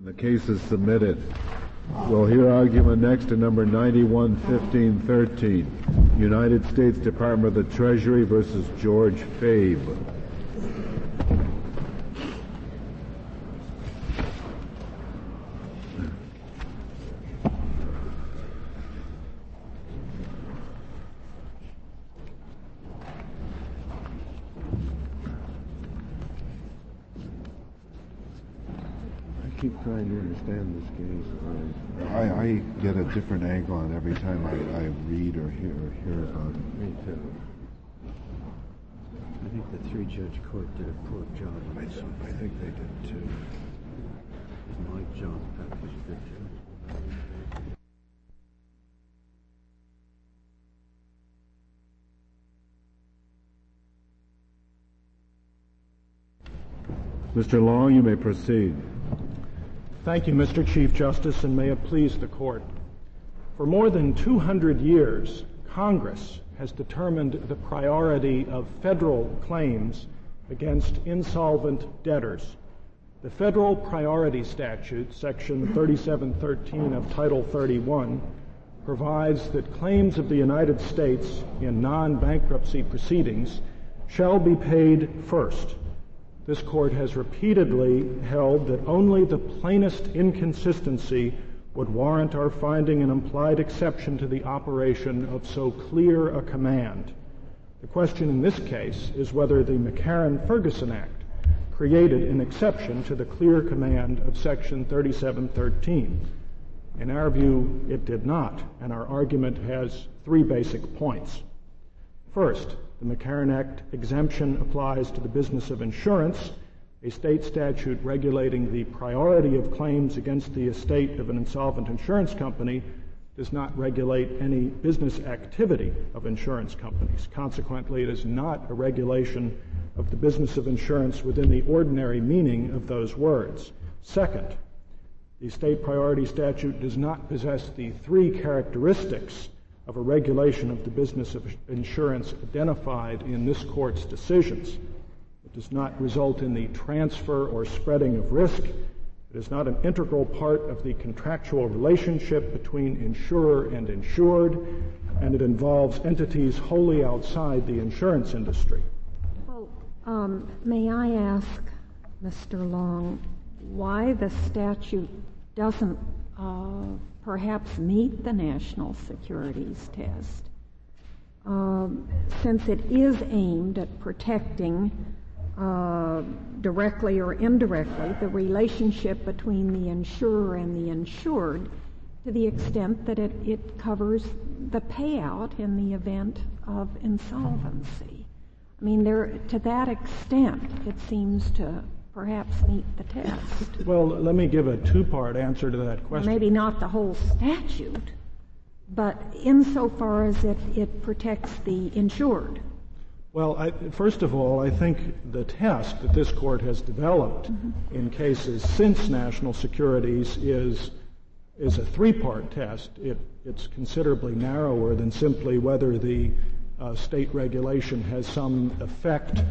And the case is submitted. We'll hear argument next in number 911513, United States Department of the Treasury versus George Fabe. I keep trying to understand this case. I, get a different angle on every time I, I read or hear, or hear about it. Me too. I think the three-judge court did a poor job I. I think they did too. John Peck was good judge. Mr. Long, you may proceed. Thank you, Mr. Chief Justice, and may it please the court. For more than 200 years, Congress has determined the priority of federal claims against insolvent debtors. The federal priority statute, section 3713 of Title 31, provides that claims of the United States in non-bankruptcy proceedings shall be paid first. This court has repeatedly held that only the plainest inconsistency would warrant our finding an implied exception to the operation of so clear a command. The question in this case is whether the McCarran-Ferguson Act created an exception to the clear command of Section 3713. In our view, it did not, and our argument has three basic points. First, the McCarran Act exemption applies to the business of insurance, a state statute regulating the priority of claims against the estate of an insolvent insurance company does not regulate any business activity of insurance companies. Consequently, it is not a regulation of the business of insurance within the ordinary meaning of those words. Second, the state priority statute does not possess the three characteristics of a regulation of the business of insurance identified in this court's decisions. It does not result in the transfer or spreading of risk. It is not an integral part of the contractual relationship between insurer and insured, and it involves entities wholly outside the insurance industry. Well, um, may I ask, Mr. Long, why the statute doesn't uh, perhaps meet the national securities test? Um, since it is aimed at protecting uh, directly or indirectly the relationship between the insurer and the insured to the extent that it, it covers the payout in the event of insolvency. I mean, there, to that extent, it seems to perhaps meet the test. Well, let me give a two-part answer to that question. Maybe not the whole statute, but insofar as it, it protects the insured. Well, I, first of all, I think the test that this court has developed in cases since national securities is is a three-part test. It, it's considerably narrower than simply whether the uh, state regulation has some effect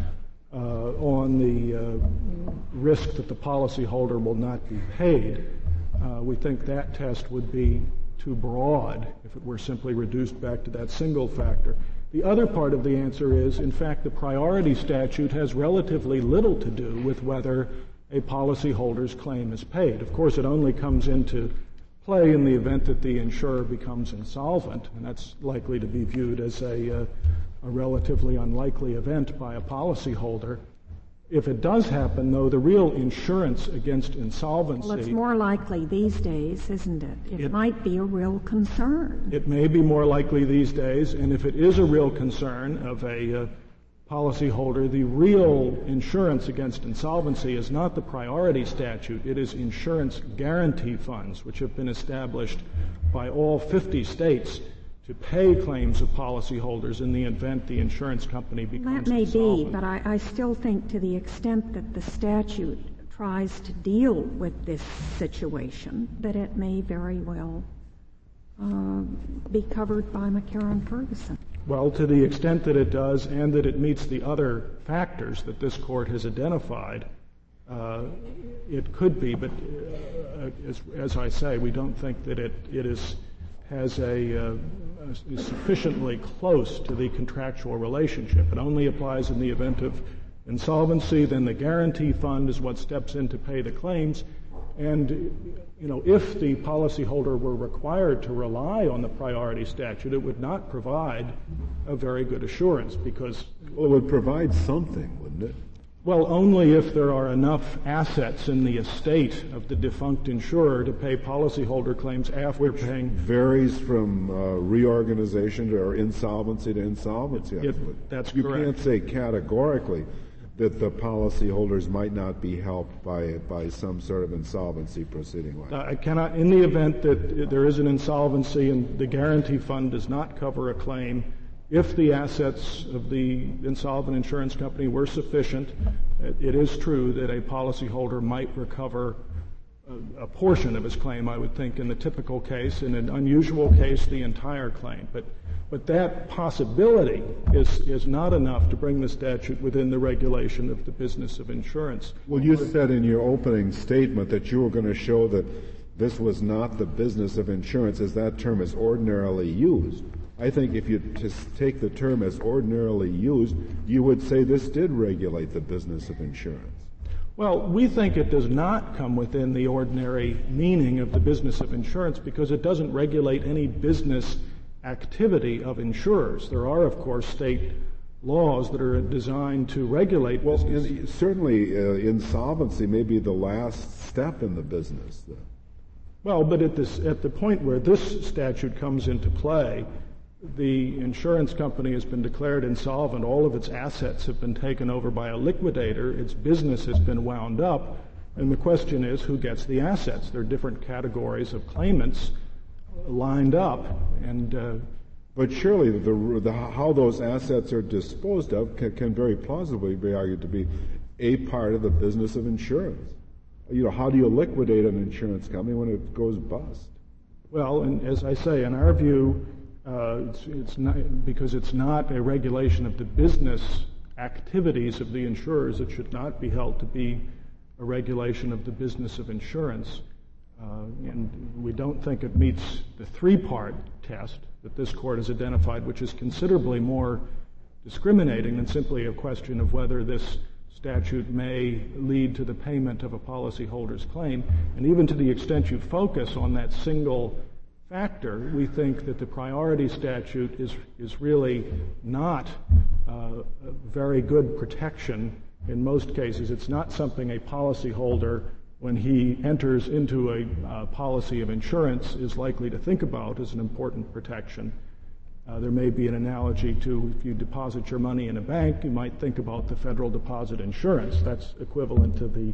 on the uh, risk that the policyholder will not be paid. Uh, we think that test would be too broad if it were simply reduced back to that single factor. The other part of the answer is, in fact, the priority statute has relatively little to do with whether a policyholder's claim is paid. Of course, it only comes into play in the event that the insurer becomes insolvent, and that's likely to be viewed as a, uh, a relatively unlikely event by a policyholder. If it does happen, though, the real insurance against insolvency. Well, it's more likely these days, isn't it? It, It- might be a real concern. It may be more likely these days, and if it is a real concern of a uh, policyholder, the real insurance against insolvency is not the priority statute, it is insurance guarantee funds, which have been established by all 50 states to pay claims of policyholders in the event the insurance company becomes That may be, but I, I still think to the extent that the statute tries to deal with this situation, that it may very well uh, be covered by McCarran-Ferguson. Well, to the extent that it does and that it meets the other factors that this court has identified, uh, it could be, but uh, as, as, I say, we don't think that it, it is, has a, uh, is sufficiently close to the contractual relationship. It only applies in the event of insolvency. Then the guarantee fund is what steps in to pay the claims. And you know, if the policyholder were required to rely on the priority statute, it would not provide a very good assurance because well, it would provide something, wouldn't it? Well, only if there are enough assets in the estate of the defunct insurer to pay policyholder claims after Which paying. varies from uh, reorganization or insolvency to insolvency. It, that's you correct. can't say categorically that the policyholders might not be helped by by some sort of insolvency proceeding like that. I cannot, in the event that there is an insolvency and the guarantee fund does not cover a claim, if the assets of the insolvent insurance company were sufficient, it is true that a policyholder might recover a, portion of his claim, I would think, in the typical case. In an unusual case, the entire claim. But, but that possibility is, is not enough to bring the statute within the regulation of the business of insurance. Well, you said in your opening statement that you were going to show that this was not the business of insurance as that term is ordinarily used. I think if you just take the term as ordinarily used, you would say this did regulate the business of insurance. Well, we think it does not come within the ordinary meaning of the business of insurance because it doesn't regulate any business activity of insurers. There are, of course, state laws that are designed to regulate well, business. certainly, uh, insolvency may be the last step in the business. Well, but at, this, at the point where this statute comes into play, the insurance company has been declared insolvent. All of its assets have been taken over by a liquidator. Its business has been wound up. And the question is who gets the assets? There are different categories of claimants lined up. And uh, but surely the, the, how those assets are disposed of can, can, very plausibly be argued to be a part of the business of insurance. You know, how do you liquidate an insurance company when it goes bust? Well, and as I say, in our view, uh, it's, it's not, because it's not a regulation of the business activities of the insurers. It should not be held to be a regulation of the business of insurance. Uh, and we don't think it meets the three-part test that this court has identified, which is considerably more discriminating than simply a question of whether this statute may lead to the payment of a policyholder's claim. And even to the extent you focus on that single factor, we think that the priority statute is, is really not uh, very good protection in most cases. It's not something a policyholder, when he enters into a uh, policy of insurance, is likely to think about as an important protection. Uh, there may be an analogy to if you deposit your money in a bank, you might think about the federal deposit insurance. That's equivalent to the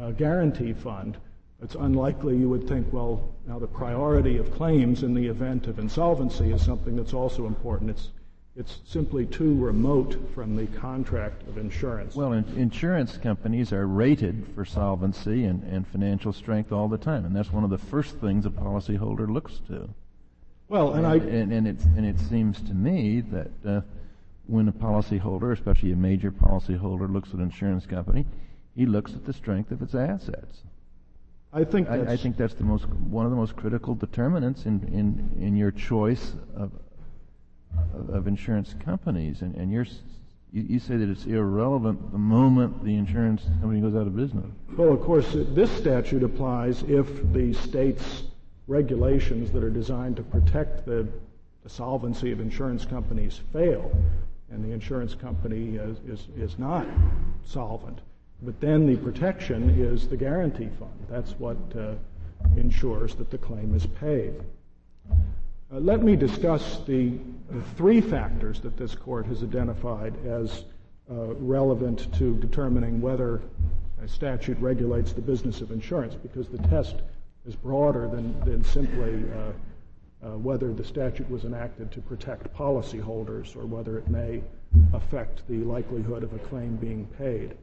uh, guarantee fund. It's unlikely you would think, well, now the priority of claims in the event of insolvency is something that's also important. It's it's simply too remote from the contract of insurance. Well, in, insurance companies are rated for solvency and, and financial strength all the time, and that's one of the first things a policyholder looks to. Well, and, and I and, and, it and it seems to me that uh, when a policyholder, especially a major policyholder, looks at an insurance company, he looks at the strength of its assets. I think I, I, think that's the most one of the most critical determinants in in, in your choice of of insurance companies, and, and you're you, say that it's irrelevant the moment the insurance company goes out of business. Well, of course, this statute applies if the state's regulations that are designed to protect the, solvency of insurance companies fail, and the insurance company is not solvent. But then the protection is the guarantee fund. That's what uh, ensures that the claim is paid. Uh, let me discuss the, the, three factors that this court has identified as uh, relevant to determining whether a statute regulates the business of insurance, because the test is broader than, than simply uh, uh whether the statute was enacted to protect policyholders or whether it may affect the likelihood of a claim being paid.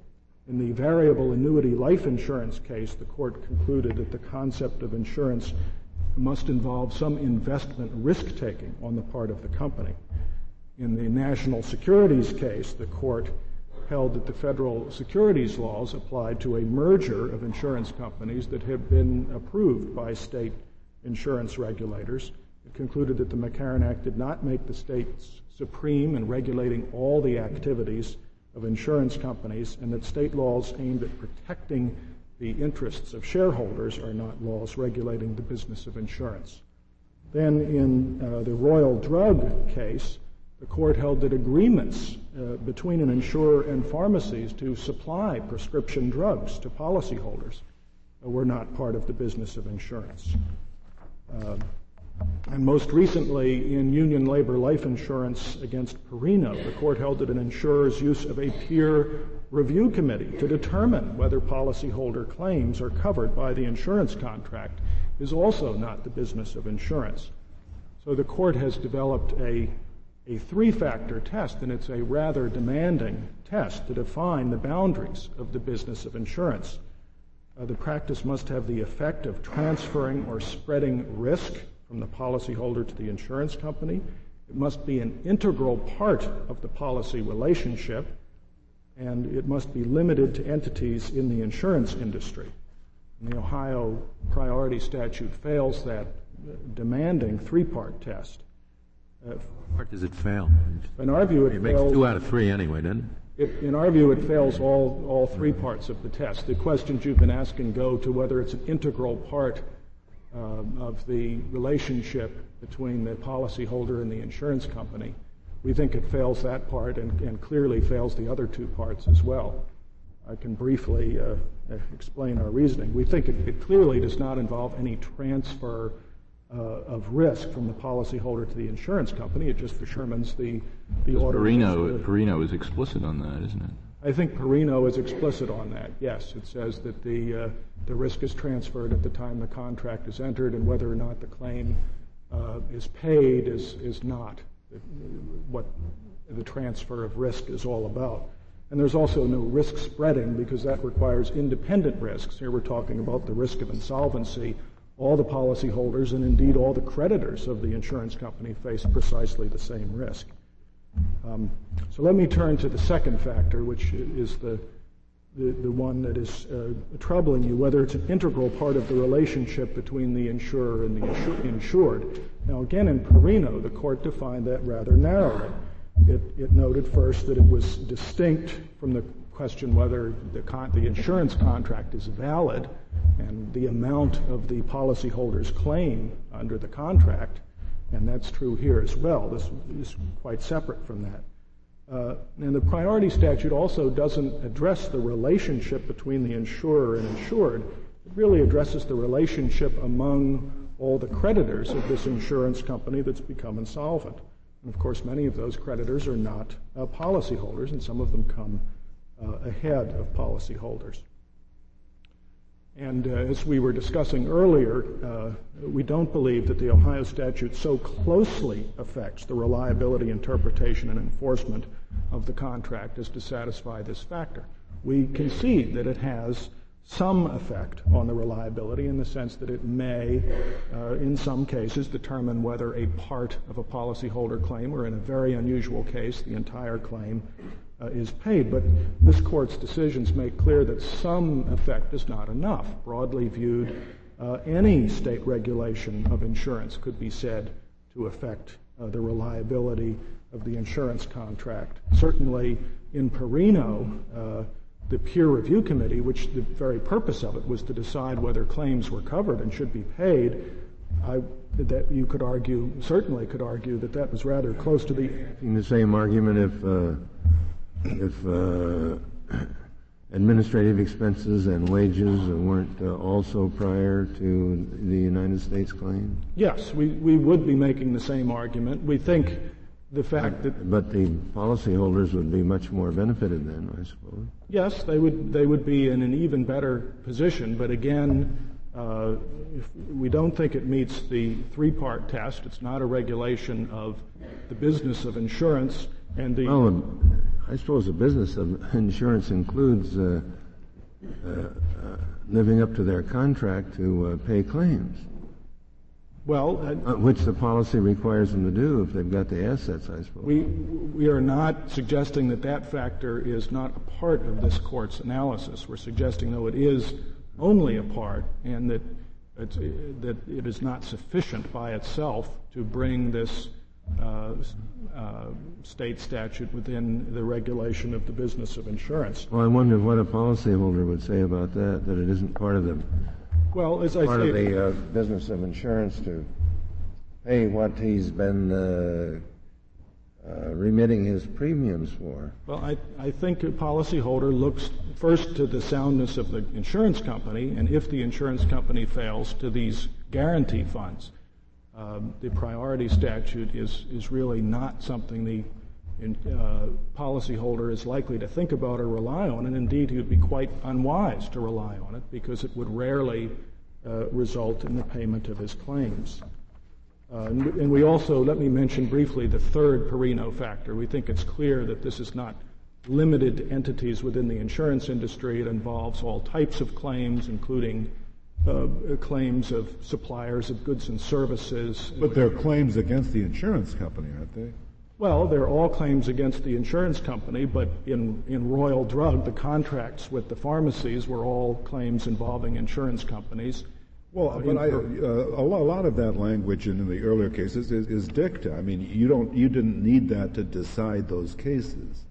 In the variable annuity life insurance case, the court concluded that the concept of insurance must involve some investment risk taking on the part of the company. In the national securities case, the court held that the federal securities laws applied to a merger of insurance companies that had been approved by state insurance regulators. It concluded that the McCarran Act did not make the states supreme in regulating all the activities of insurance companies, and that state laws aimed at protecting the interests of shareholders are not laws regulating the business of insurance. Then, in uh, the Royal Drug case, the court held that agreements uh, between an insurer and pharmacies to supply prescription drugs to policyholders were not part of the business of insurance. Uh, and most recently, in Union Labor Life Insurance against Pireno, the court held that an insurer's use of a peer review committee to determine whether policyholder claims are covered by the insurance contract is also not the business of insurance. So the court has developed a, a three factor test, and it's a rather demanding test to define the boundaries of the business of insurance. Uh, the practice must have the effect of transferring or spreading risk from the policyholder to the insurance company. It must be an integral part of the policy relationship, and it must be limited to entities in the insurance industry. And the Ohio priority statute fails that demanding three part test. Uh, part does it fail? In our view, it, it makes two out of three anyway, doesn't it? it? In our view, it fails all, all three parts of the test. The questions you've been asking go to whether it's an integral part um, of the relationship between the policyholder and the insurance company. We think it fails that part and, and clearly fails the other two parts as well. I can briefly uh, explain our reasoning. We think it, it, clearly does not involve any transfer uh, of risk from the policyholder to the insurance company. It just determines the the order. Pireno, Pireno is explicit on that, isn't it? I think Pireno is explicit on that. Yes, it says that the uh, the risk is transferred at the time the contract is entered, and whether or not the claim uh, is paid is is not what the transfer of risk is all about. And there's also no risk spreading because that requires independent risks. Here we're talking about the risk of insolvency. All the policyholders and indeed all the creditors of the insurance company face precisely the same risk. Um, so let me turn to the second factor, which is the, the, the one that is uh, troubling you, whether it's an integral part of the relationship between the insurer and the insur- insured. Now, again, in Pireno, the court defined that rather narrowly. It, it noted first that it was distinct from the question whether the, con- the insurance contract is valid and the amount of the policyholder's claim under the contract and that's true here as well. This is quite separate from that. Uh, and the priority statute also doesn't address the relationship between the insurer and insured. It really addresses the relationship among all the creditors of this insurance company that's become insolvent. And of course, many of those creditors are not uh, policyholders, and some of them come uh, ahead of policyholders. And uh, as we were discussing earlier, uh, we don't believe that the Ohio statute so closely affects the reliability, interpretation, and enforcement of the contract as to satisfy this factor. We concede that it has some effect on the reliability in the sense that it may, uh, in some cases, determine whether a part of a policyholder claim, or in a very unusual case, the entire claim, uh, is paid. But this court's decisions make clear that some effect is not enough. Broadly viewed, uh, any state regulation of insurance could be said to affect uh, the reliability of the insurance contract. Certainly, in Pireno, uh, the peer review committee, which the very purpose of it was to decide whether claims were covered and should be paid, I, that you could argue, certainly could argue, that that was rather close to the. In the same argument, if uh, if uh, administrative expenses and wages weren't uh, also prior to the United States claim? Yes, we, we would be making the same argument. We think the fact that. But the policyholders would be much more benefited then, I suppose. Yes, they would, they would be in an even better position, but again, uh, we don't think it meets the three part test. It's not a regulation of the business of insurance and the. Well, I suppose the business of insurance includes uh, uh, living up to their contract to uh, pay claims. Well, uh, which the policy requires them to do if they've got the assets, I suppose. We, we are not suggesting that that factor is not a part of this court's analysis. We're suggesting, though, it is only a part and that, that it is not sufficient by itself to bring this uh, uh, state statute within the regulation of the business of insurance. Well, I wonder what a policyholder would say about that, that it isn't part of the well, as I part say, of the uh, business of insurance to pay what he's been uh, uh, remitting his premiums for. Well, I, I think a policyholder looks first to the soundness of the insurance company, and if the insurance company fails, to these guarantee funds. Um, the priority statute is, is really not something the uh, policyholder is likely to think about or rely on, and indeed he would be quite unwise to rely on it because it would rarely uh, result in the payment of his claims. Uh, and, we also, let me mention briefly the third Pireno factor. We think it's clear that this is not limited to entities within the insurance industry. It involves all types of claims, including uh, claims of suppliers of goods and services. But they're claims against the insurance company, aren't they? Well, they're all claims against the insurance company, but in, in Royal Drug, the contracts with the pharmacies were all claims involving insurance companies. Well, but I, uh, a lot of that language in, in the earlier cases is, is, dicta. I mean, you don't, you didn't need that to decide those cases.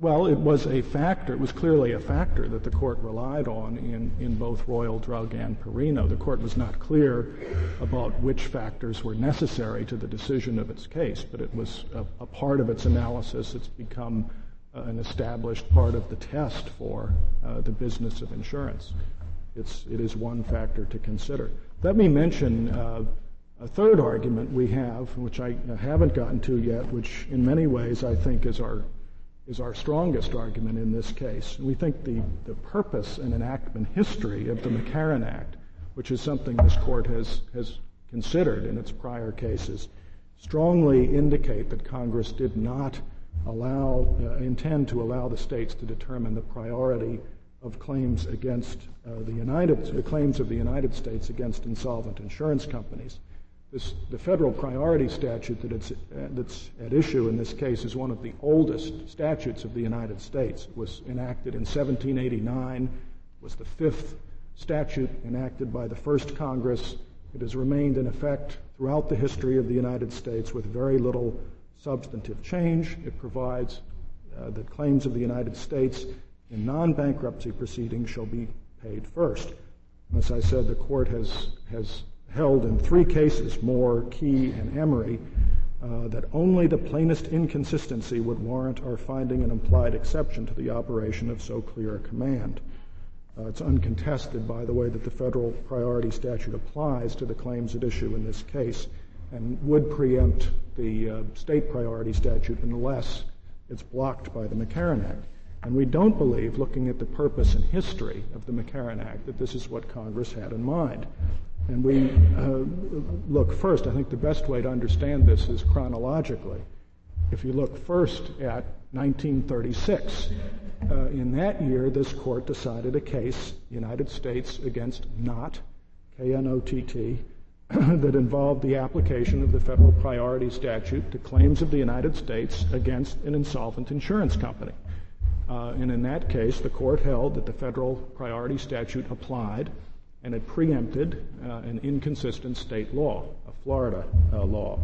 Well, it was a factor. It was clearly a factor that the court relied on in, in both Royal Drug and Pireno. The court was not clear about which factors were necessary to the decision of its case, but it was a, a part of its analysis. It's become uh, an established part of the test for uh, the business of insurance. It's, it is one factor to consider. Let me mention uh, a third argument we have, which I haven't gotten to yet, which in many ways I think is our is our strongest argument in this case. We think the, the purpose and enactment history of the McCarran Act, which is something this court has, has considered in its prior cases, strongly indicate that Congress did not allow, uh, intend to allow the states to determine the priority of claims against uh, the United, the claims of the United States against insolvent insurance companies. This, the federal priority statute that uh, that's at issue in this case is one of the oldest statutes of the United States. It was enacted in 1789, was the fifth statute enacted by the first Congress. It has remained in effect throughout the history of the United States with very little substantive change. It provides uh, that claims of the United States in non-bankruptcy proceedings shall be paid first. As I said, the court has, has held in three cases, Moore, Key, and Emory, uh, that only the plainest inconsistency would warrant our finding an implied exception to the operation of so clear a command. Uh, it's uncontested, by the way, that the federal priority statute applies to the claims at issue in this case and would preempt the uh, state priority statute unless it's blocked by the McCarran Act. And we don't believe, looking at the purpose and history of the McCarran Act, that this is what Congress had in mind. And we uh, look first, I think the best way to understand this is chronologically. If you look first at 1936, uh, in that year, this court decided a case, United States against Knott, K-N-O-T-T, that involved the application of the federal priority statute to claims of the United States against an insolvent insurance company. Uh, and in that case, the court held that the federal priority statute applied and it preempted uh, an inconsistent state law, a Florida uh, law.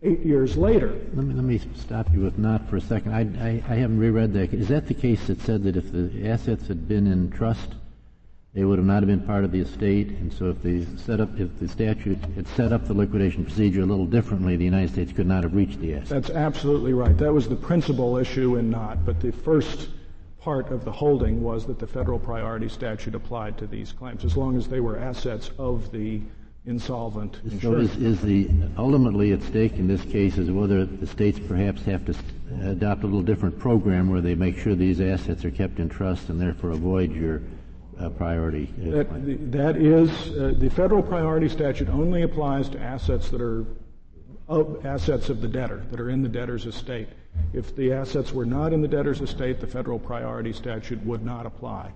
Eight years later. Let me, let me stop you with Knott for a second. I, I, I haven't reread that. Is that the case that said that if the assets had been in trust, they would have not have been part of the estate, and so if the set up, if the statute had set up the liquidation procedure a little differently, the United States could not have reached the assets. That's absolutely right. That was the principal issue in Knott, but the first part of the holding was that the federal priority statute applied to these claims, as long as they were assets of the insolvent So is, is the ultimately at stake in this case is whether the states perhaps have to adopt a little different program where they make sure these assets are kept in trust and therefore avoid your uh, priority. Uh, that, that is, uh, the federal priority statute only applies to assets that are assets of the debtor that are in the debtor's estate. If the assets were not in the debtor's estate, the federal priority statute would not apply.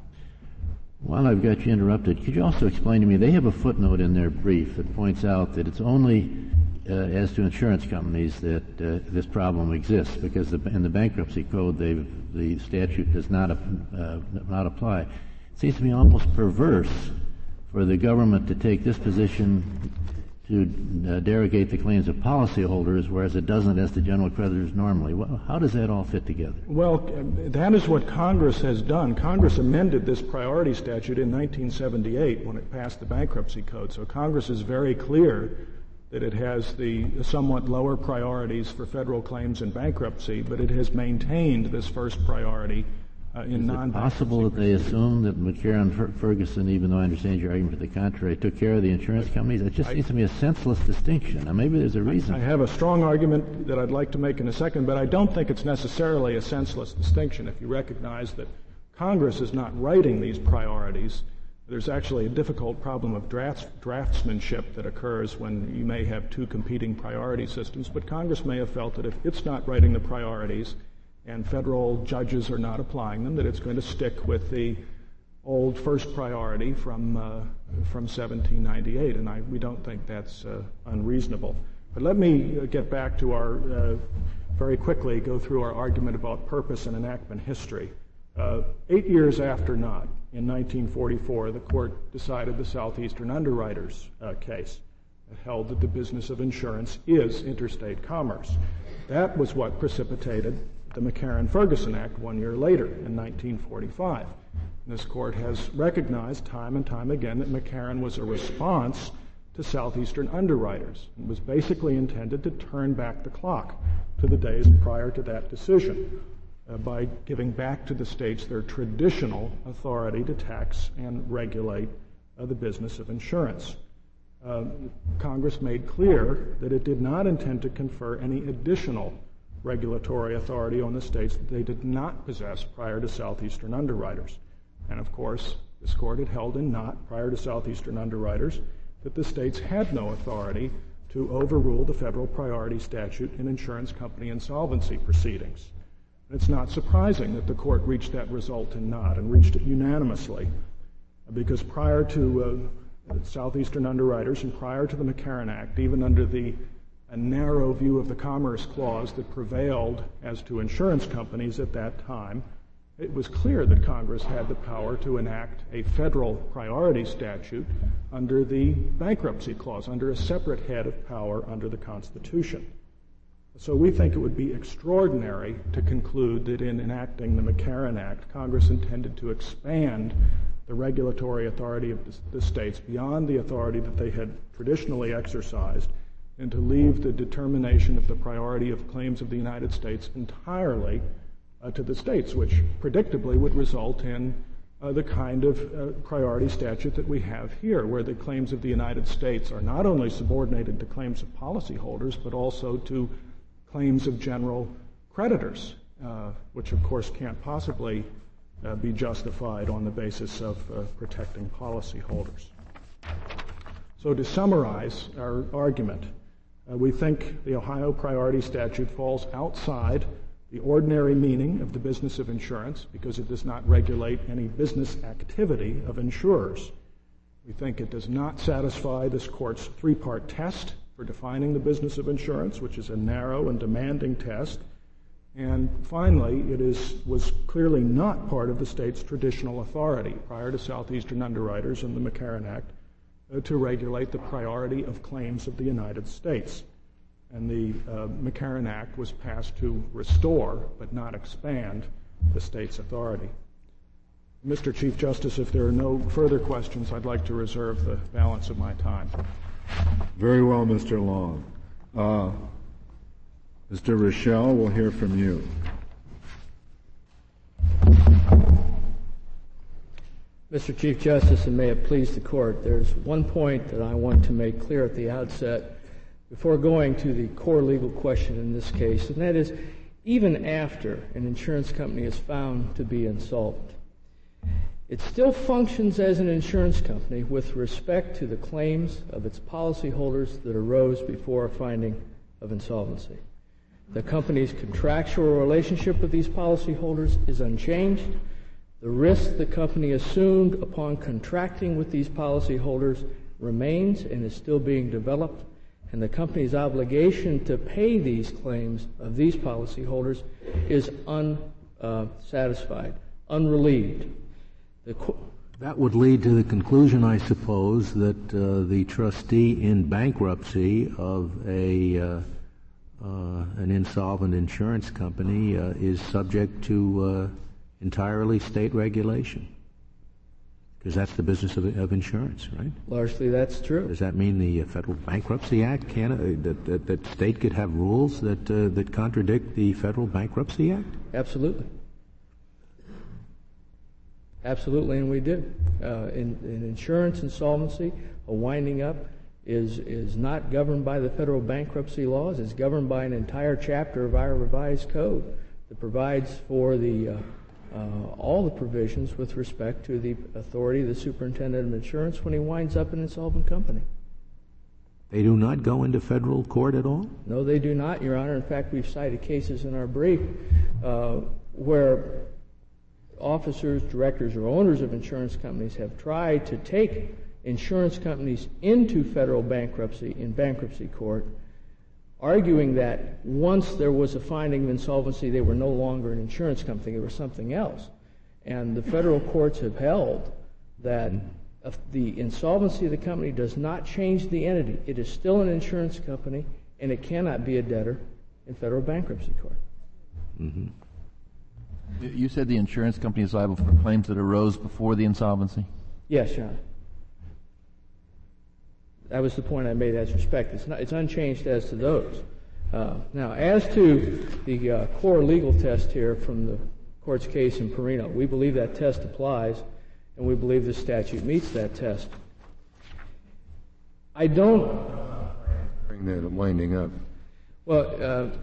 While I've got you interrupted, could you also explain to me, they have a footnote in their brief that points out that it's only uh, as to insurance companies that uh, this problem exists because the, in the bankruptcy code the statute does not, uh, not apply. It seems to me almost perverse for the government to take this position to uh, derogate the claims of policyholders, whereas it doesn't as to general creditors normally. Well, how does that all fit together? Well, that is what Congress has done. Congress amended this priority statute in 1978 when it passed the bankruptcy code. So Congress is very clear that it has the somewhat lower priorities for federal claims in bankruptcy, but it has maintained this first priority uh, in non possible that they assume that McCarran Ferguson, even though I understand your argument to the contrary, took care of the insurance companies? It just I, seems to me a senseless distinction. Now, maybe there's a reason. I have a strong argument that I'd like to make in a second, but I don't think it's necessarily a senseless distinction if you recognize that Congress is not writing these priorities. There's actually a difficult problem of drafts, draftsmanship that occurs when you may have two competing priority systems, but Congress may have felt that if it's not writing the priorities, and federal judges are not applying them, that it's going to stick with the old first priority from, uh, from 1798, and I, we don't think that's uh, unreasonable. But let me uh, get back to our, uh, very quickly, go through our argument about purpose and enactment history. Uh, eight years after Knott, in 1944, the court decided the Southeastern Underwriters uh, case. Held that the business of insurance is interstate commerce. That was what precipitated the McCarran-Ferguson Act one year later in 1945. This court has recognized time and time again that McCarran was a response to Southeastern underwriters and was basically intended to turn back the clock to the days prior to that decision uh, by giving back to the states their traditional authority to tax and regulate uh, the business of insurance. Uh, Congress made clear that it did not intend to confer any additional regulatory authority on the states that they did not possess prior to Southeastern underwriters. And of course, this court had held in Knott prior to Southeastern underwriters that the states had no authority to overrule the federal priority statute in insurance company insolvency proceedings. And it's not surprising that the court reached that result in Knott and reached it unanimously because prior to uh, Southeastern underwriters and prior to the McCarran Act, even under the a narrow view of the Commerce Clause that prevailed as to insurance companies at that time, it was clear that Congress had the power to enact a federal priority statute under the bankruptcy clause, under a separate head of power under the Constitution. So we think it would be extraordinary to conclude that in enacting the McCarran Act, Congress intended to expand the regulatory authority of the states beyond the authority that they had traditionally exercised and to leave the determination of the priority of claims of the United States entirely uh, to the states, which predictably would result in uh, the kind of uh, priority statute that we have here, where the claims of the United States are not only subordinated to claims of policyholders, but also to claims of general creditors, uh, which of course can't possibly uh, be justified on the basis of uh, protecting policyholders. So to summarize our argument, uh, we think the Ohio priority statute falls outside the ordinary meaning of the business of insurance because it does not regulate any business activity of insurers. We think it does not satisfy this court's three part test for defining the business of insurance, which is a narrow and demanding test. And finally, it is, was clearly not part of the state's traditional authority prior to Southeastern Underwriters and the McCarran Act to regulate the priority of claims of the United States. And the uh, McCarran Act was passed to restore, but not expand, the state's authority. Mr. Chief Justice, if there are no further questions, I'd like to reserve the balance of my time. Very well, Mr. Long. Uh, Mr. Rochelle, we'll hear from you. Mr. Chief Justice, and may it please the court, there's one point that I want to make clear at the outset before going to the core legal question in this case, and that is even after an insurance company is found to be insolvent, it still functions as an insurance company with respect to the claims of its policyholders that arose before a finding of insolvency. The company's contractual relationship with these policyholders is unchanged The risk the company assumed upon contracting with these policyholders remains and is still being developed, and the company's obligation to pay these claims of these policyholders is unsatisfied, unrelieved. The that would lead to the conclusion, I suppose, that uh, the trustee in bankruptcy of a uh, uh, an insolvent insurance company uh, is subject to uh, entirely state regulation, because that's the business of, of, insurance, right? Largely, that's true. Does that mean the uh, Federal Bankruptcy Act can uh, that, that, that state could have rules that uh, that contradict the Federal Bankruptcy Act? Absolutely. Absolutely, and we do. Uh, in, in, insurance insolvency, a winding up is, is not governed by the federal bankruptcy laws. It's governed by an entire chapter of our revised code that provides for the, uh, all the provisions with respect to the authority of the superintendent of insurance when he winds up an insolvent company. They do not go into federal court at all? No, they do not, Your Honor. In fact, we've cited cases in our brief uh, where officers, directors, or owners of insurance companies have tried to take insurance companies into federal bankruptcy in bankruptcy court, arguing that once there was a finding of insolvency, they were no longer an insurance company, they were something else. And the federal courts have held that the insolvency of the company does not change the entity. It is still an insurance company, and it cannot be a debtor in federal bankruptcy court. Mm-hmm. You said the insurance company is liable for claims that arose before the insolvency? Yes, Your Honor. That was the point I made as respect. It's, not, it's unchanged as to those. Uh, now, as to the uh, core legal test here from the court's case in Pireno, we believe that test applies, and we believe the statute meets that test. I don't. Bring that winding up. Well, uh,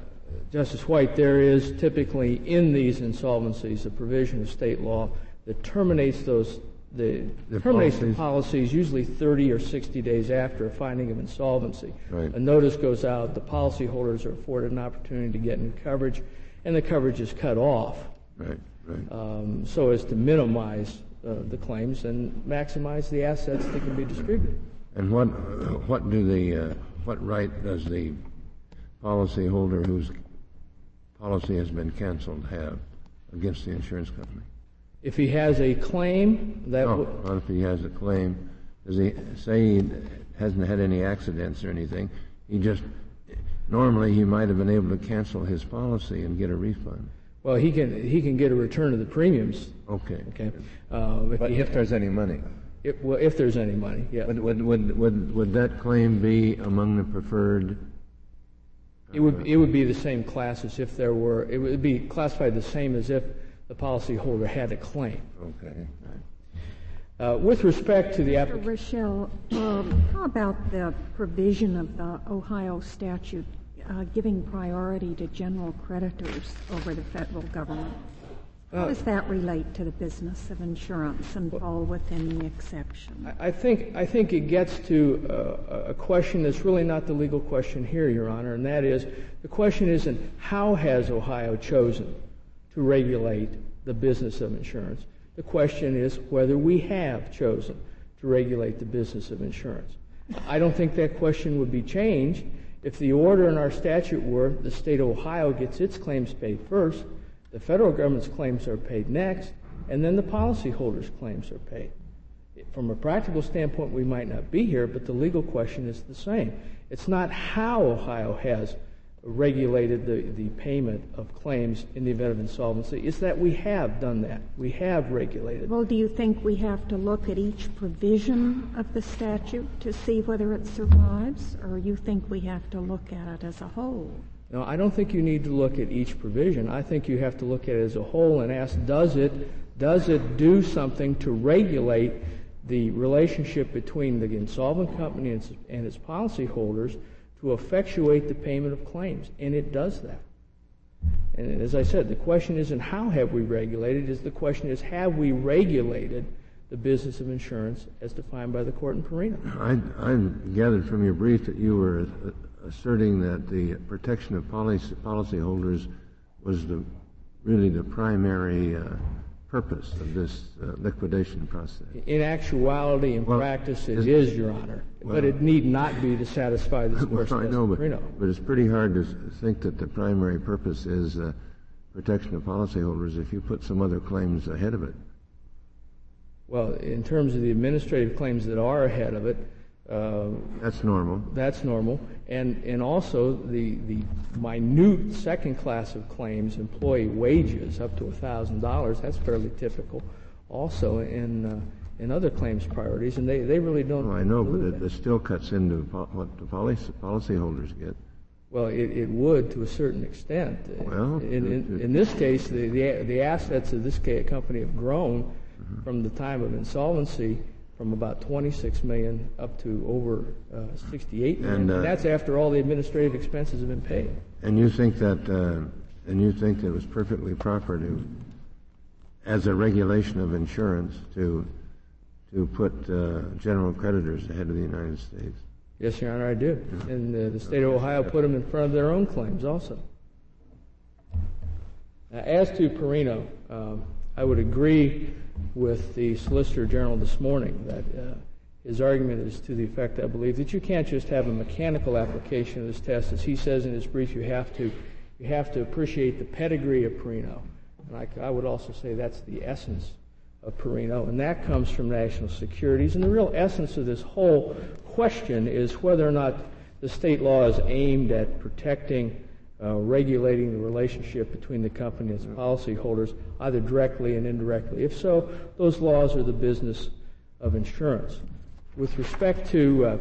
Justice White, there is typically in these insolvencies a provision of state law that terminates those the, the terminates policies. the policies usually 30 or 60 days after a finding of insolvency. Right. A notice goes out, the policyholders are afforded an opportunity to get new coverage, and the coverage is cut off. Right, right. Um, so as to minimize uh, the claims and maximize the assets that can be distributed. And what what do the uh, what right does the policyholder whose policy has been canceled have against the insurance company? If he has a claim that. No, not if he has a claim. Does he say he hasn't had any accidents or anything? He just normally he might have been able to cancel his policy and get a refund. Well, he can he can get a return of the premiums. Okay. Okay. Uh, if, but if there's any money. It, well, if there's any money, yeah. Would, would, would, would, would that claim be among the preferred it would, it would be the same class as if there were, it would be classified the same as if the policyholder had a claim. Okay. Uh, with respect to the application. Rochelle, um, how about the provision of the Ohio statute uh, giving priority to general creditors over the federal government? How uh, does that relate to the business of insurance and fall within the exception? I think, I think it gets to uh, a question that's really not the legal question here, Your Honor, and that is the question isn't how has Ohio chosen to regulate the business of insurance. The question is whether we have chosen to regulate the business of insurance. I don't think that question would be changed if the order in our statute were the state of Ohio gets its claims paid first the federal government's claims are paid next, and then the policyholders' claims are paid. From a practical standpoint, we might not be here, but the legal question is the same. It's not how Ohio has regulated the, the payment of claims in the event of insolvency. is that we have done that. We have regulated. Well, do you think we have to look at each provision of the statute to see whether it survives, or you think we have to look at it as a whole? Now, I don't think you need to look at each provision. I think you have to look at it as a whole and ask, does it, does it do something to regulate the relationship between the insolvent company and its, and its policyholders to effectuate the payment of claims? And it does that. And as I said, the question isn't how have we regulated, is the question is have we regulated the business of insurance as defined by the court in Pireno? I, I gathered from your brief that you were asserting that the protection of policy, policyholders was the, really the primary uh, purpose of this uh, liquidation process? In actuality and Well, practice, it is- Your Honor. Well- but it need not be to satisfy this Well, person. I know, but, but it's pretty hard to think that the primary purpose is uh, protection of policyholders if you put some other claims ahead of it. Well, in terms of the administrative claims that are ahead of it, uh, That's normal. that's normal. And, and also the, the minute second class of claims, employee wages up to $1,000, that's fairly typical also in, uh, in other claims priorities. And they, they really don't. I know, but it, it still cuts into what the policy, policyholders get. Well, it, it would to a certain extent. Well, in, in, in this case, the, the, the assets of this company have grown Mm-hmm. from the time of insolvency from about 26 million up to over uh, 68 million. And, uh, that's after all the administrative expenses have been paid. And you think that, uh, and you think that it was perfectly proper to, as a regulation of insurance, to, to put uh, general creditors ahead of the United States? Yes, Your Honor, I do. And uh, the state of Ohio put them in front of their own claims also. Now, as to Pireno, um, I would agree with the Solicitor General this morning that uh, his argument is to the effect, I believe, that you can't just have a mechanical application of this test. As he says in his brief, you have to, you have to appreciate the pedigree of Pireno. And I, I would also say that's the essence of Pireno, and that comes from national securities. And the real essence of this whole question is whether or not the state law is aimed at protecting, uh, regulating the relationship between the company and its policyholders, either directly and indirectly. If so, those laws are the business of insurance. With respect to uh,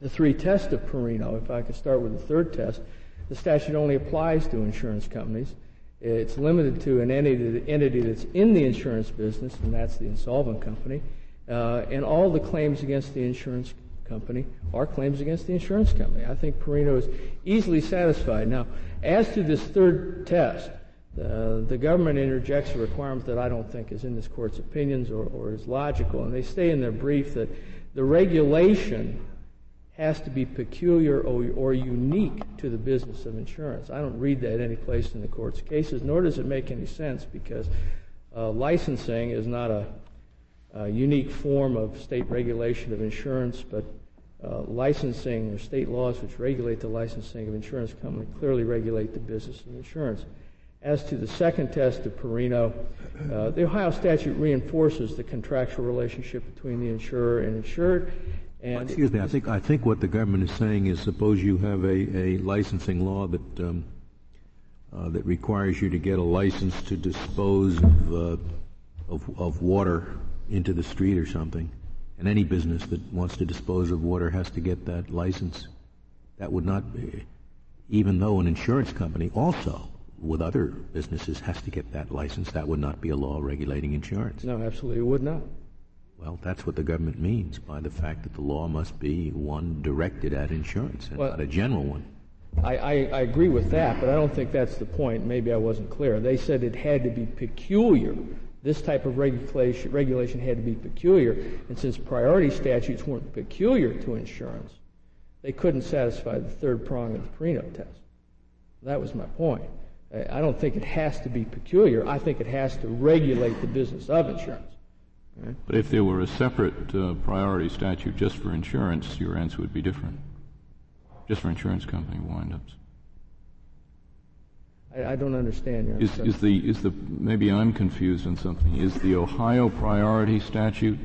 the three tests of Pireno, if I could start with the third test, the statute only applies to insurance companies. It's limited to an entity, that's in the insurance business, and that's the insolvent company. Uh, and all the claims against the insurance company or claims against the insurance company. I think Pireno is easily satisfied. Now, as to this third test, uh, the government interjects a requirement that I don't think is in this court's opinions or, or is logical, and they say in their brief that the regulation has to be peculiar or, or, unique to the business of insurance. I don't read that any place in the court's cases, nor does it make any sense because uh, licensing is not a, a, unique form of state regulation of insurance, but uh, licensing or state laws which regulate the licensing of insurance companies clearly regulate the business of insurance. As to the second test of Pireno, uh, the Ohio statute reinforces the contractual relationship between the insurer and insured. And Excuse me, I think, I think what the government is saying is suppose you have a, a licensing law that, um, uh, that requires you to get a license to dispose of, uh, of, of water into the street or something, and any business that wants to dispose of water has to get that license. That would not be, even though an insurance company also, with other businesses, has to get that license, that would not be a law regulating insurance. No, absolutely, it would not. Well, that's what the government means by the fact that the law must be one directed at insurance and Well- not a general one. I, I, I agree with that, but I don't think that's the point. Maybe I wasn't clear. They said it had to be peculiar. This type of regulation, regulation had to be peculiar, and since priority statutes weren't peculiar to insurance, they couldn't satisfy the third prong of the Pireno test. That was my point. I don't think it has to be peculiar. I think it has to regulate the business of insurance. But if there were a separate uh, priority statute just for insurance, your answer would be different. Just for insurance company windups. I, I don't understand your Is, is the is the maybe I'm confused on something. Is the Ohio priority statute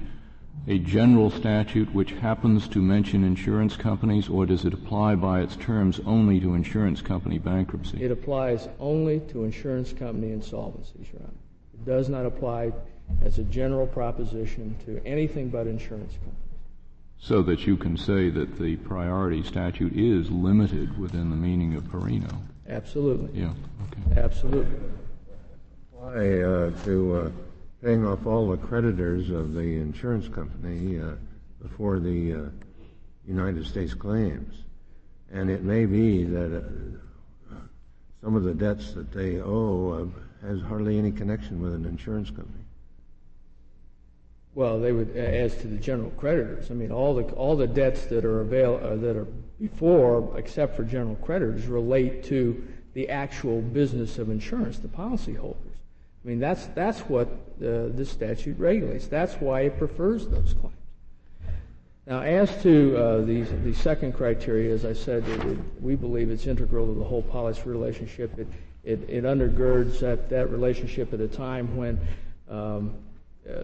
a general statute which happens to mention insurance companies, or does it apply by its terms only to insurance company bankruptcy? It applies only to insurance company insolvencies, Your Honor. It does not apply as a general proposition to anything but insurance companies. So that you can say that the priority statute is limited within the meaning of Pireno. Absolutely. Yeah. Okay. Absolutely. Apply uh, to uh, paying off all the creditors of the insurance company uh, before the uh, United States claims. And it may be that uh, some of the debts that they owe uh, has hardly any connection with an insurance company. Well, they would, as to the general creditors, I mean, all the, all the debts that are avail, uh, that are before, except for general creditors, relate to the actual business of insurance, the policyholders. I mean, that's, that's what uh, this statute regulates. That's why it prefers those claims. Now, as to uh, the, the second criteria, as I said, it, it, we believe it's integral to the whole policy relationship. It, it, it undergirds that, that relationship at a time when um, uh,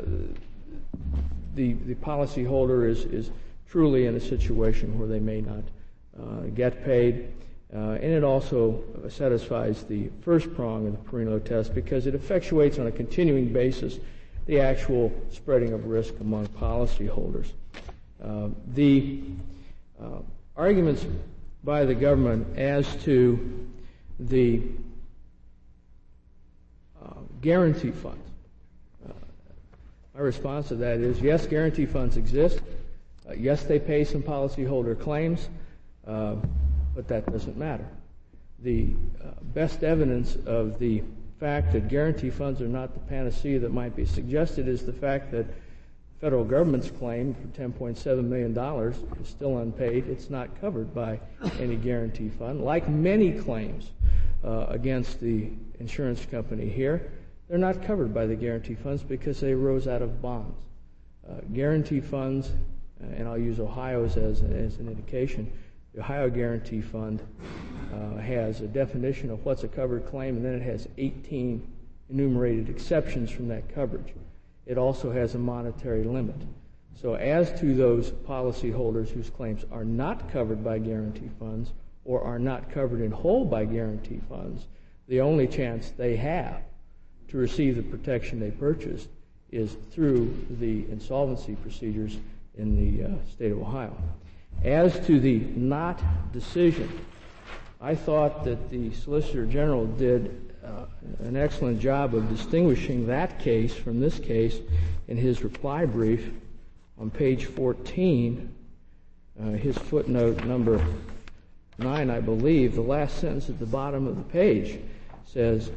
the, the policyholder is, is truly in a situation where they may not uh, get paid. Uh, and it also satisfies the first prong of the Pireno test because it effectuates on a continuing basis the actual spreading of risk among policyholders. Uh, the uh, arguments by the government as to the uh, guarantee funds. Uh, my response to that is yes, guarantee funds exist. Uh, yes, they pay some policyholder claims, uh, but that doesn't matter. The best evidence of the fact that guarantee funds are not the panacea that might be suggested is the fact that federal government's claim for $10.7 million is still unpaid. It's not covered by any guarantee fund. Like many claims uh, against the insurance company here, they're not covered by the guarantee funds because they arose out of bonds. Uh, guarantee funds, uh, and I'll use Ohio's as, as an indication, the Ohio Guarantee Fund uh, has a definition of what's a covered claim, and then it has 18 enumerated exceptions from that coverage it also has a monetary limit. So as to those policyholders whose claims are not covered by guarantee funds or are not covered in whole by guarantee funds, the only chance they have to receive the protection they purchased is through the insolvency procedures in the uh, state of Ohio. As to the Knott decision, I thought that the Solicitor General did uh, an excellent job of distinguishing that case from this case in his reply brief on page 14, uh, his footnote number 9, I believe, the last sentence at the bottom of the page says,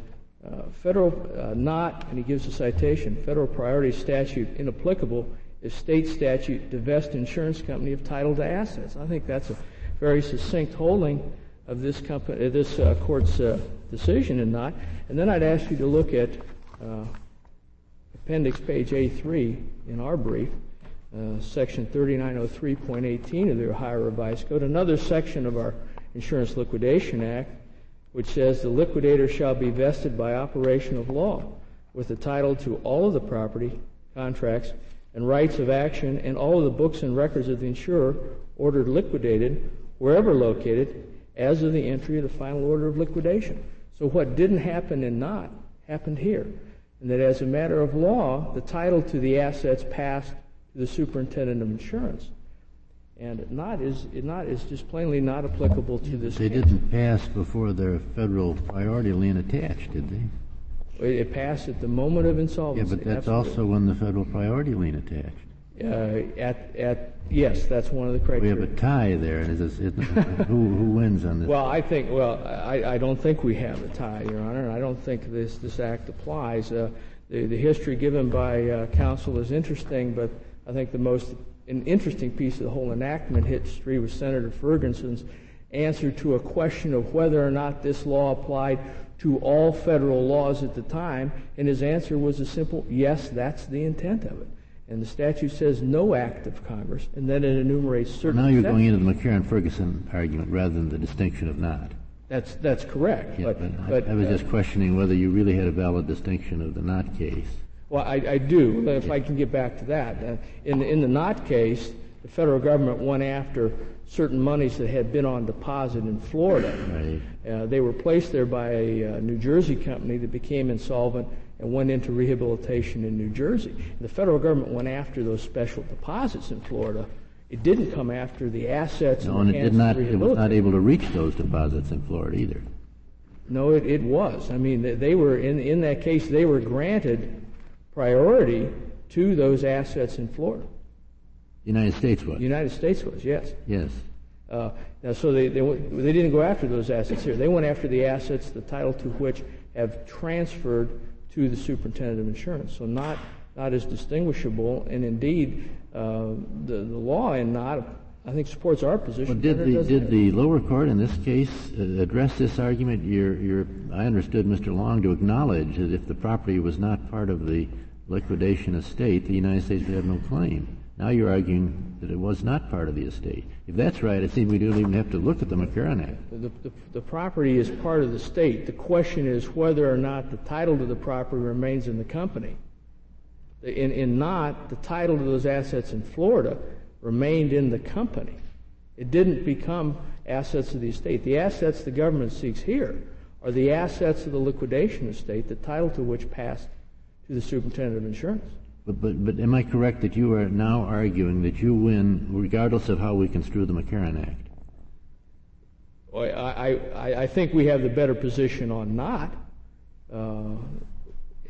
uh, federal uh, Knott, and he gives a citation, federal priority statute inapplicable if state statute divest insurance company of title to assets. I think that's a very succinct holding of this company, this uh, court's uh, decision and Knott. And then I'd ask you to look at uh, appendix page A3 in our brief, uh, section 3903.18 of the Ohio Revised Code, another section of our Insurance Liquidation Act, which says the liquidator shall be vested by operation of law with the title to all of the property, contracts, and rights of action and all of the books and records of the insurer ordered liquidated wherever located as of the entry of the final order of liquidation. So what didn't happen in Knott happened here. And that as a matter of law, the title to the assets passed to the superintendent of insurance. And Knott is, Knott is just plainly not applicable to this They case. didn't pass before their federal priority lien attached, did they? It passed at the moment of insolvency. Yeah, but that's absolutely. also when the federal priority lien attached. Uh, at, at, yes, that's one of the criteria. We have a tie there, and is this, who, who wins on this? Well, I think, well, I, I don't think we have a tie, Your Honor, I don't think this, this act applies. Uh, the, the history given by uh, counsel is interesting, but I think the most an interesting piece of the whole enactment history was Senator Ferguson's answer to a question of whether or not this law applied to all federal laws at the time, and his answer was a simple yes, that's the intent of it. And the statute says no act of Congress, and then it enumerates certain. Now you're going into the McCarran-Ferguson argument rather than the distinction of Knott. That's that's correct. Yeah, but, but, but I, I was uh, just questioning whether you really had a valid distinction of the Knott case. Well, I, I do. If I can get back to that, uh, in in the Knott case, the federal government went after certain monies that had been on deposit in Florida. Right. Uh, they were placed there by a uh, New Jersey company that became insolvent and went into rehabilitation in New Jersey. The federal government went after those special deposits in Florida. It didn't come after the assets. No, and it did not. It was not able to reach those deposits in Florida either. No, it, it was. I mean, they, they were in in that case. They were granted priority to those assets in Florida. The United States was. The United States was, yes. yes. Uh, now, so they, they, they didn't go after those assets here. They went after the assets, the title to which have transferred to the superintendent of insurance. So Knott, not as distinguishable. And indeed, uh, the, the law in Knott I think supports our position. Well, did the did the lower court in this case uh, address this argument? You're, you're, I understood Mr. Long to acknowledge that if the property was not part of the liquidation estate, the United States would have no claim. Now you're arguing that it was not part of the estate. If that's right, it seems we don't even have to look at the McCarran Act. The, the, the, property is part of the state. The question is whether or not the title to the property remains in the company. In, in Knott, the title to those assets in Florida remained in the company. It didn't become assets of the estate. The assets the government seeks here are the assets of the liquidation estate, the title to which passed to the superintendent of insurance. But, but, but am I correct that you are now arguing that you win regardless of how we construe the McCarran Act? I, I, I think we have the better position on Knott. Uh,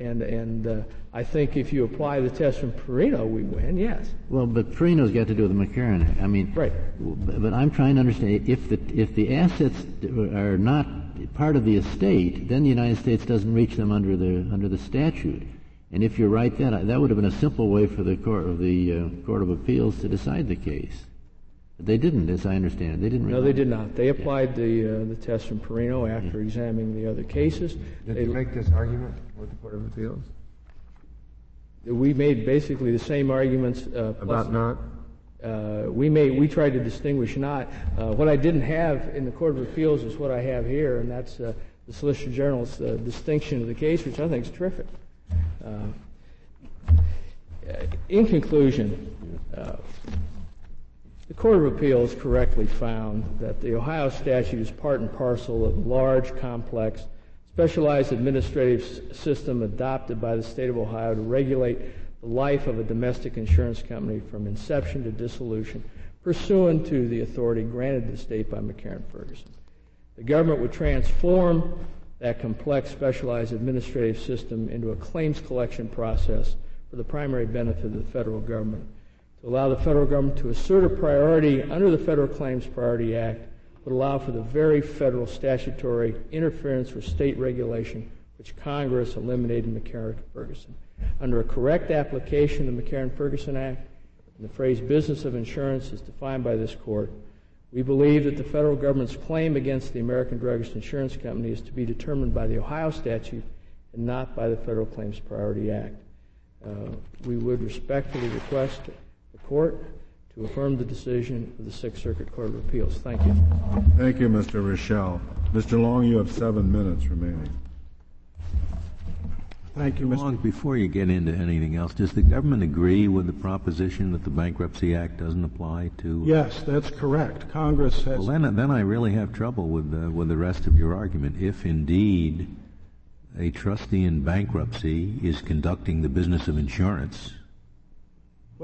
and and uh, I think if you apply the test from Pireno, we win. Yes. Well, but Pireno's got to do with the McCarran I mean, right. But I'm trying to understand if the if the assets are not part of the estate, then the United States doesn't reach them under the under the statute. And if you're right, then that would have been a simple way for the court of the uh, court of appeals to decide the case. But they didn't, as I understand. it. They didn't. No, they did not. They applied yeah. the uh, the test from Pireno after mm-hmm. examining the other cases. Did they make this argument with the court of appeals? We made basically the same arguments uh, about Knott. Uh, we made we tried to distinguish Knott. Uh, what I didn't have in the court of appeals is what I have here, and that's uh, the Solicitor General's distinction of the case, which I think is terrific. Uh, in conclusion, uh, the Court of Appeals correctly found that the Ohio statute is part and parcel of a large, complex, specialized administrative system adopted by the state of Ohio to regulate the life of a domestic insurance company from inception to dissolution pursuant to the authority granted the state by McCarran Ferguson. The government would transform that complex, specialized administrative system into a claims collection process for the primary benefit of the federal government. To allow the federal government to assert a priority under the Federal Claims Priority Act would allow for the very federal statutory interference with state regulation which Congress eliminated in McCarran-Ferguson. Under a correct application of the McCarran-Ferguson Act, and the phrase business of insurance is defined by this court, we believe that the federal government's claim against the American Druggist Insurance Company is to be determined by the Ohio statute and not by the Federal Claims Priority Act. Uh, we would respectfully request the court to affirm the decision of the Sixth Circuit Court of Appeals. Thank you. Thank you, Mr. Rochelle. Mr. Long, you have seven minutes remaining. Thank you, Mr. Long. Before you get into anything else, does the government agree with the proposition that the Bankruptcy Act doesn't apply to? Yes, that's correct. Congress has. Well, then, then I really have trouble with the, with the rest of your argument. If indeed a trustee in bankruptcy is conducting the business of insurance,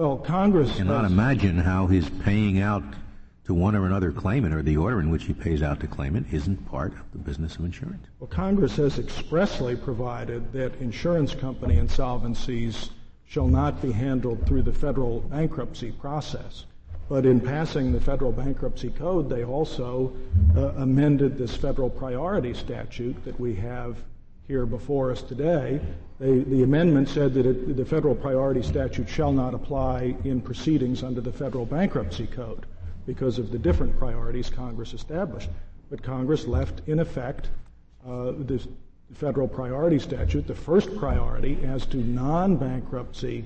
well, Congress I cannot has, imagine how his paying out to one or another claimant or the order in which he pays out to claimant isn't part of the business of insurance. Well, Congress has expressly provided that insurance company insolvencies shall not be handled through the federal bankruptcy process. But in passing the federal bankruptcy code, they also uh, amended this federal priority statute that we have here before us today. They, the amendment said that it, the federal priority statute shall not apply in proceedings under the federal bankruptcy code because of the different priorities Congress established. But Congress left in effect uh, the federal priority statute, the first priority as to non-bankruptcy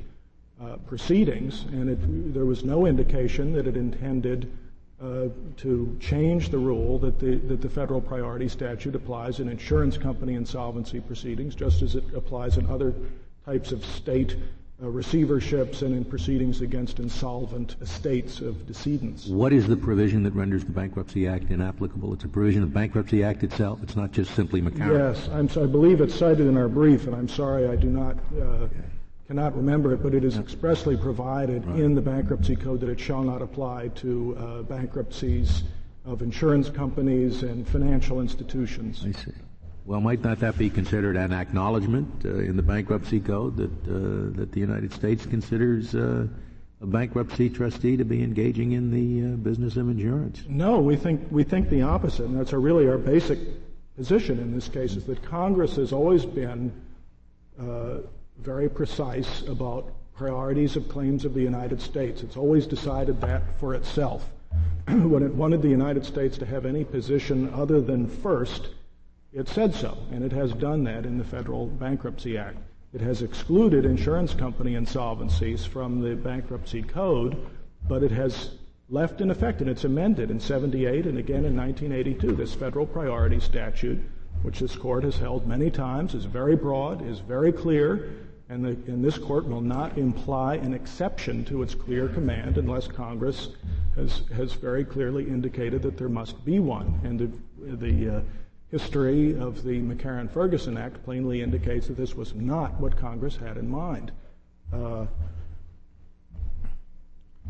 uh, proceedings, and it, there was no indication that it intended uh, to change the rule that the, that the federal priority statute applies in insurance company insolvency proceedings, just as it applies in other types of state uh, receiverships and in proceedings against insolvent estates of decedents. What is the provision that renders the Bankruptcy Act inapplicable? It's a provision of the Bankruptcy Act itself. It's not just simply McCarran. Yes, I'm, so I believe it's cited in our brief, and I'm sorry I do not uh, cannot remember it, but it is expressly provided right. in the bankruptcy code that it shall not apply to uh, bankruptcies of insurance companies and financial institutions. I see. Well, might not that be considered an acknowledgement uh, in the bankruptcy code that uh, that the United States considers uh, a bankruptcy trustee to be engaging in the uh, business of insurance? No, we think we think the opposite, and that's our, really our basic position in this case is that Congress has always been uh, very precise about priorities of claims of the United States. It's always decided that for itself. when it wanted the United States to have any position other than first, it said so, and it has done that in the Federal Bankruptcy Act. It has excluded insurance company insolvencies from the bankruptcy code, but it has left in effect, and it's amended in 78 and again in 1982, this federal priority statute, which this court has held many times, is very broad, is very clear, and, the, and this court will not imply an exception to its clear command unless Congress has, has very clearly indicated that there must be one. And the, the uh, history of the McCarran-Ferguson Act plainly indicates that this was not what Congress had in mind. Uh,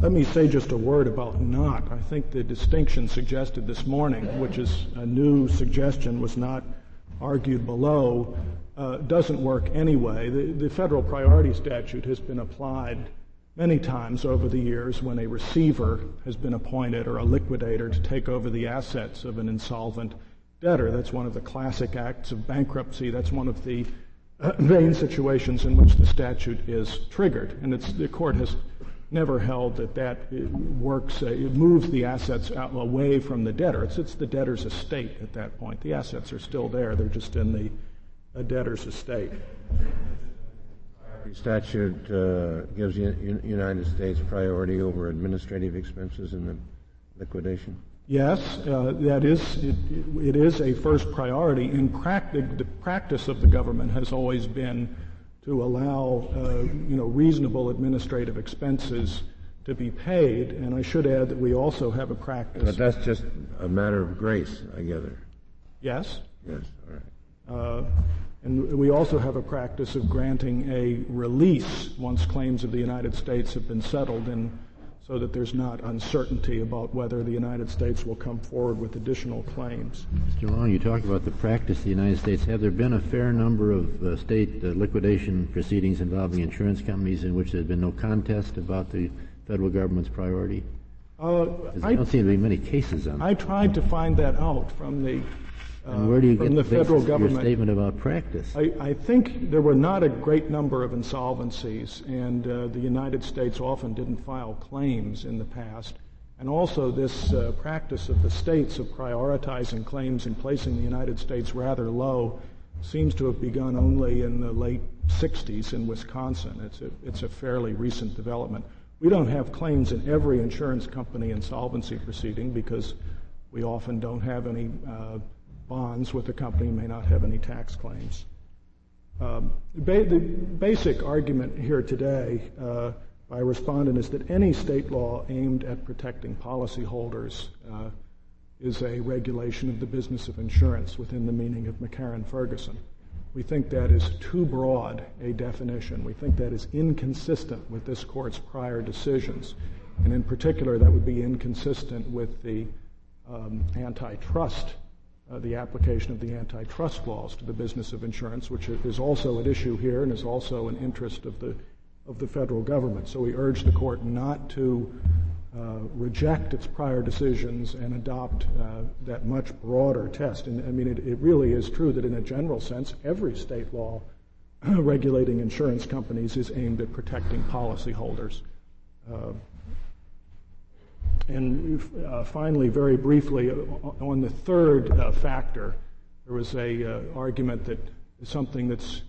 let me say just a word about Knott. I think the distinction suggested this morning, which is a new suggestion, was not argued below, uh, doesn't work anyway. The, the federal priority statute has been applied many times over the years when a receiver has been appointed or a liquidator to take over the assets of an insolvent debtor. That's one of the classic acts of bankruptcy. That's one of the uh, main situations in which the statute is triggered. And the court has never held that that works, uh, it moves the assets out, away from the debtor. It's, it's the debtor's estate at that point. The assets are still there, they're just in the debtor's estate. The statute uh, gives the United States priority over administrative expenses in the liquidation. Yes, uh, that is it, it is a first priority. In practice, the practice of the government has always been to allow uh, you know reasonable administrative expenses to be paid. And I should add that we also have a practice. But that's just a matter of grace, I gather. Yes. Yes. All right. Uh, and we also have a practice of granting a release once claims of the United States have been settled and so that there's not uncertainty about whether the United States will come forward with additional claims. Mr. Long, you talked about the practice of the United States. Have there been a fair number of uh, state uh, liquidation proceedings involving insurance companies in which there's been no contest about the federal government's priority? Uh, I don't seem to be many cases on that. I tried to find that out from the and where do you get the federal your government. statement about practice? I, I think there were not a great number of insolvencies, and uh, the United States often didn't file claims in the past. And also, this uh, practice of the states of prioritizing claims and placing the United States rather low seems to have begun only in the late 60s in Wisconsin. It's a, it's a fairly recent development. We don't have claims in every insurance company insolvency proceeding because we often don't have any uh, bonds with the company may not have any tax claims. Um, ba- the basic argument here today uh, by respondent is that any state law aimed at protecting policyholders uh, is a regulation of the business of insurance within the meaning of McCarran-Ferguson. We think that is too broad a definition. We think that is inconsistent with this court's prior decisions. And in particular, that would be inconsistent with the um, antitrust uh, the application of the antitrust laws to the business of insurance, which is also at issue here and is also an interest of the of the federal government. So we urge the court not to uh, reject its prior decisions and adopt uh, that much broader test. And I mean, it, it, really is true that in a general sense, every state law regulating insurance companies is aimed at protecting policyholders. Uh, and uh, finally, very briefly, on the third uh, factor, there was a uh, argument that something that's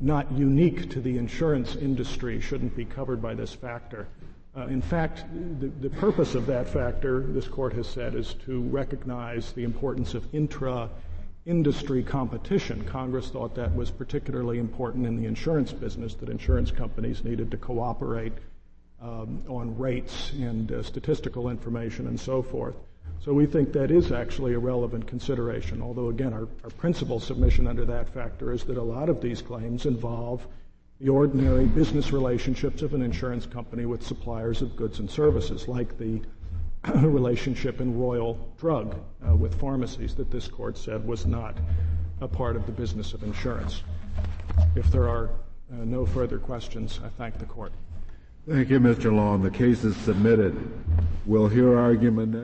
not unique to the insurance industry shouldn't be covered by this factor. Uh, in fact, the, the, purpose of that factor, this court has said, is to recognize the importance of intra industry competition. Congress thought that was particularly important in the insurance business, that insurance companies needed to cooperate um, on rates and uh, statistical information and so forth. So we think that is actually a relevant consideration, although again, our, our principal submission under that factor is that a lot of these claims involve the ordinary business relationships of an insurance company with suppliers of goods and services, like the relationship in Royal Drug uh, with pharmacies that this court said was not a part of the business of insurance. If there are uh, no further questions, I thank the court. Thank you, Mr. Long. The case is submitted. We'll hear argument next.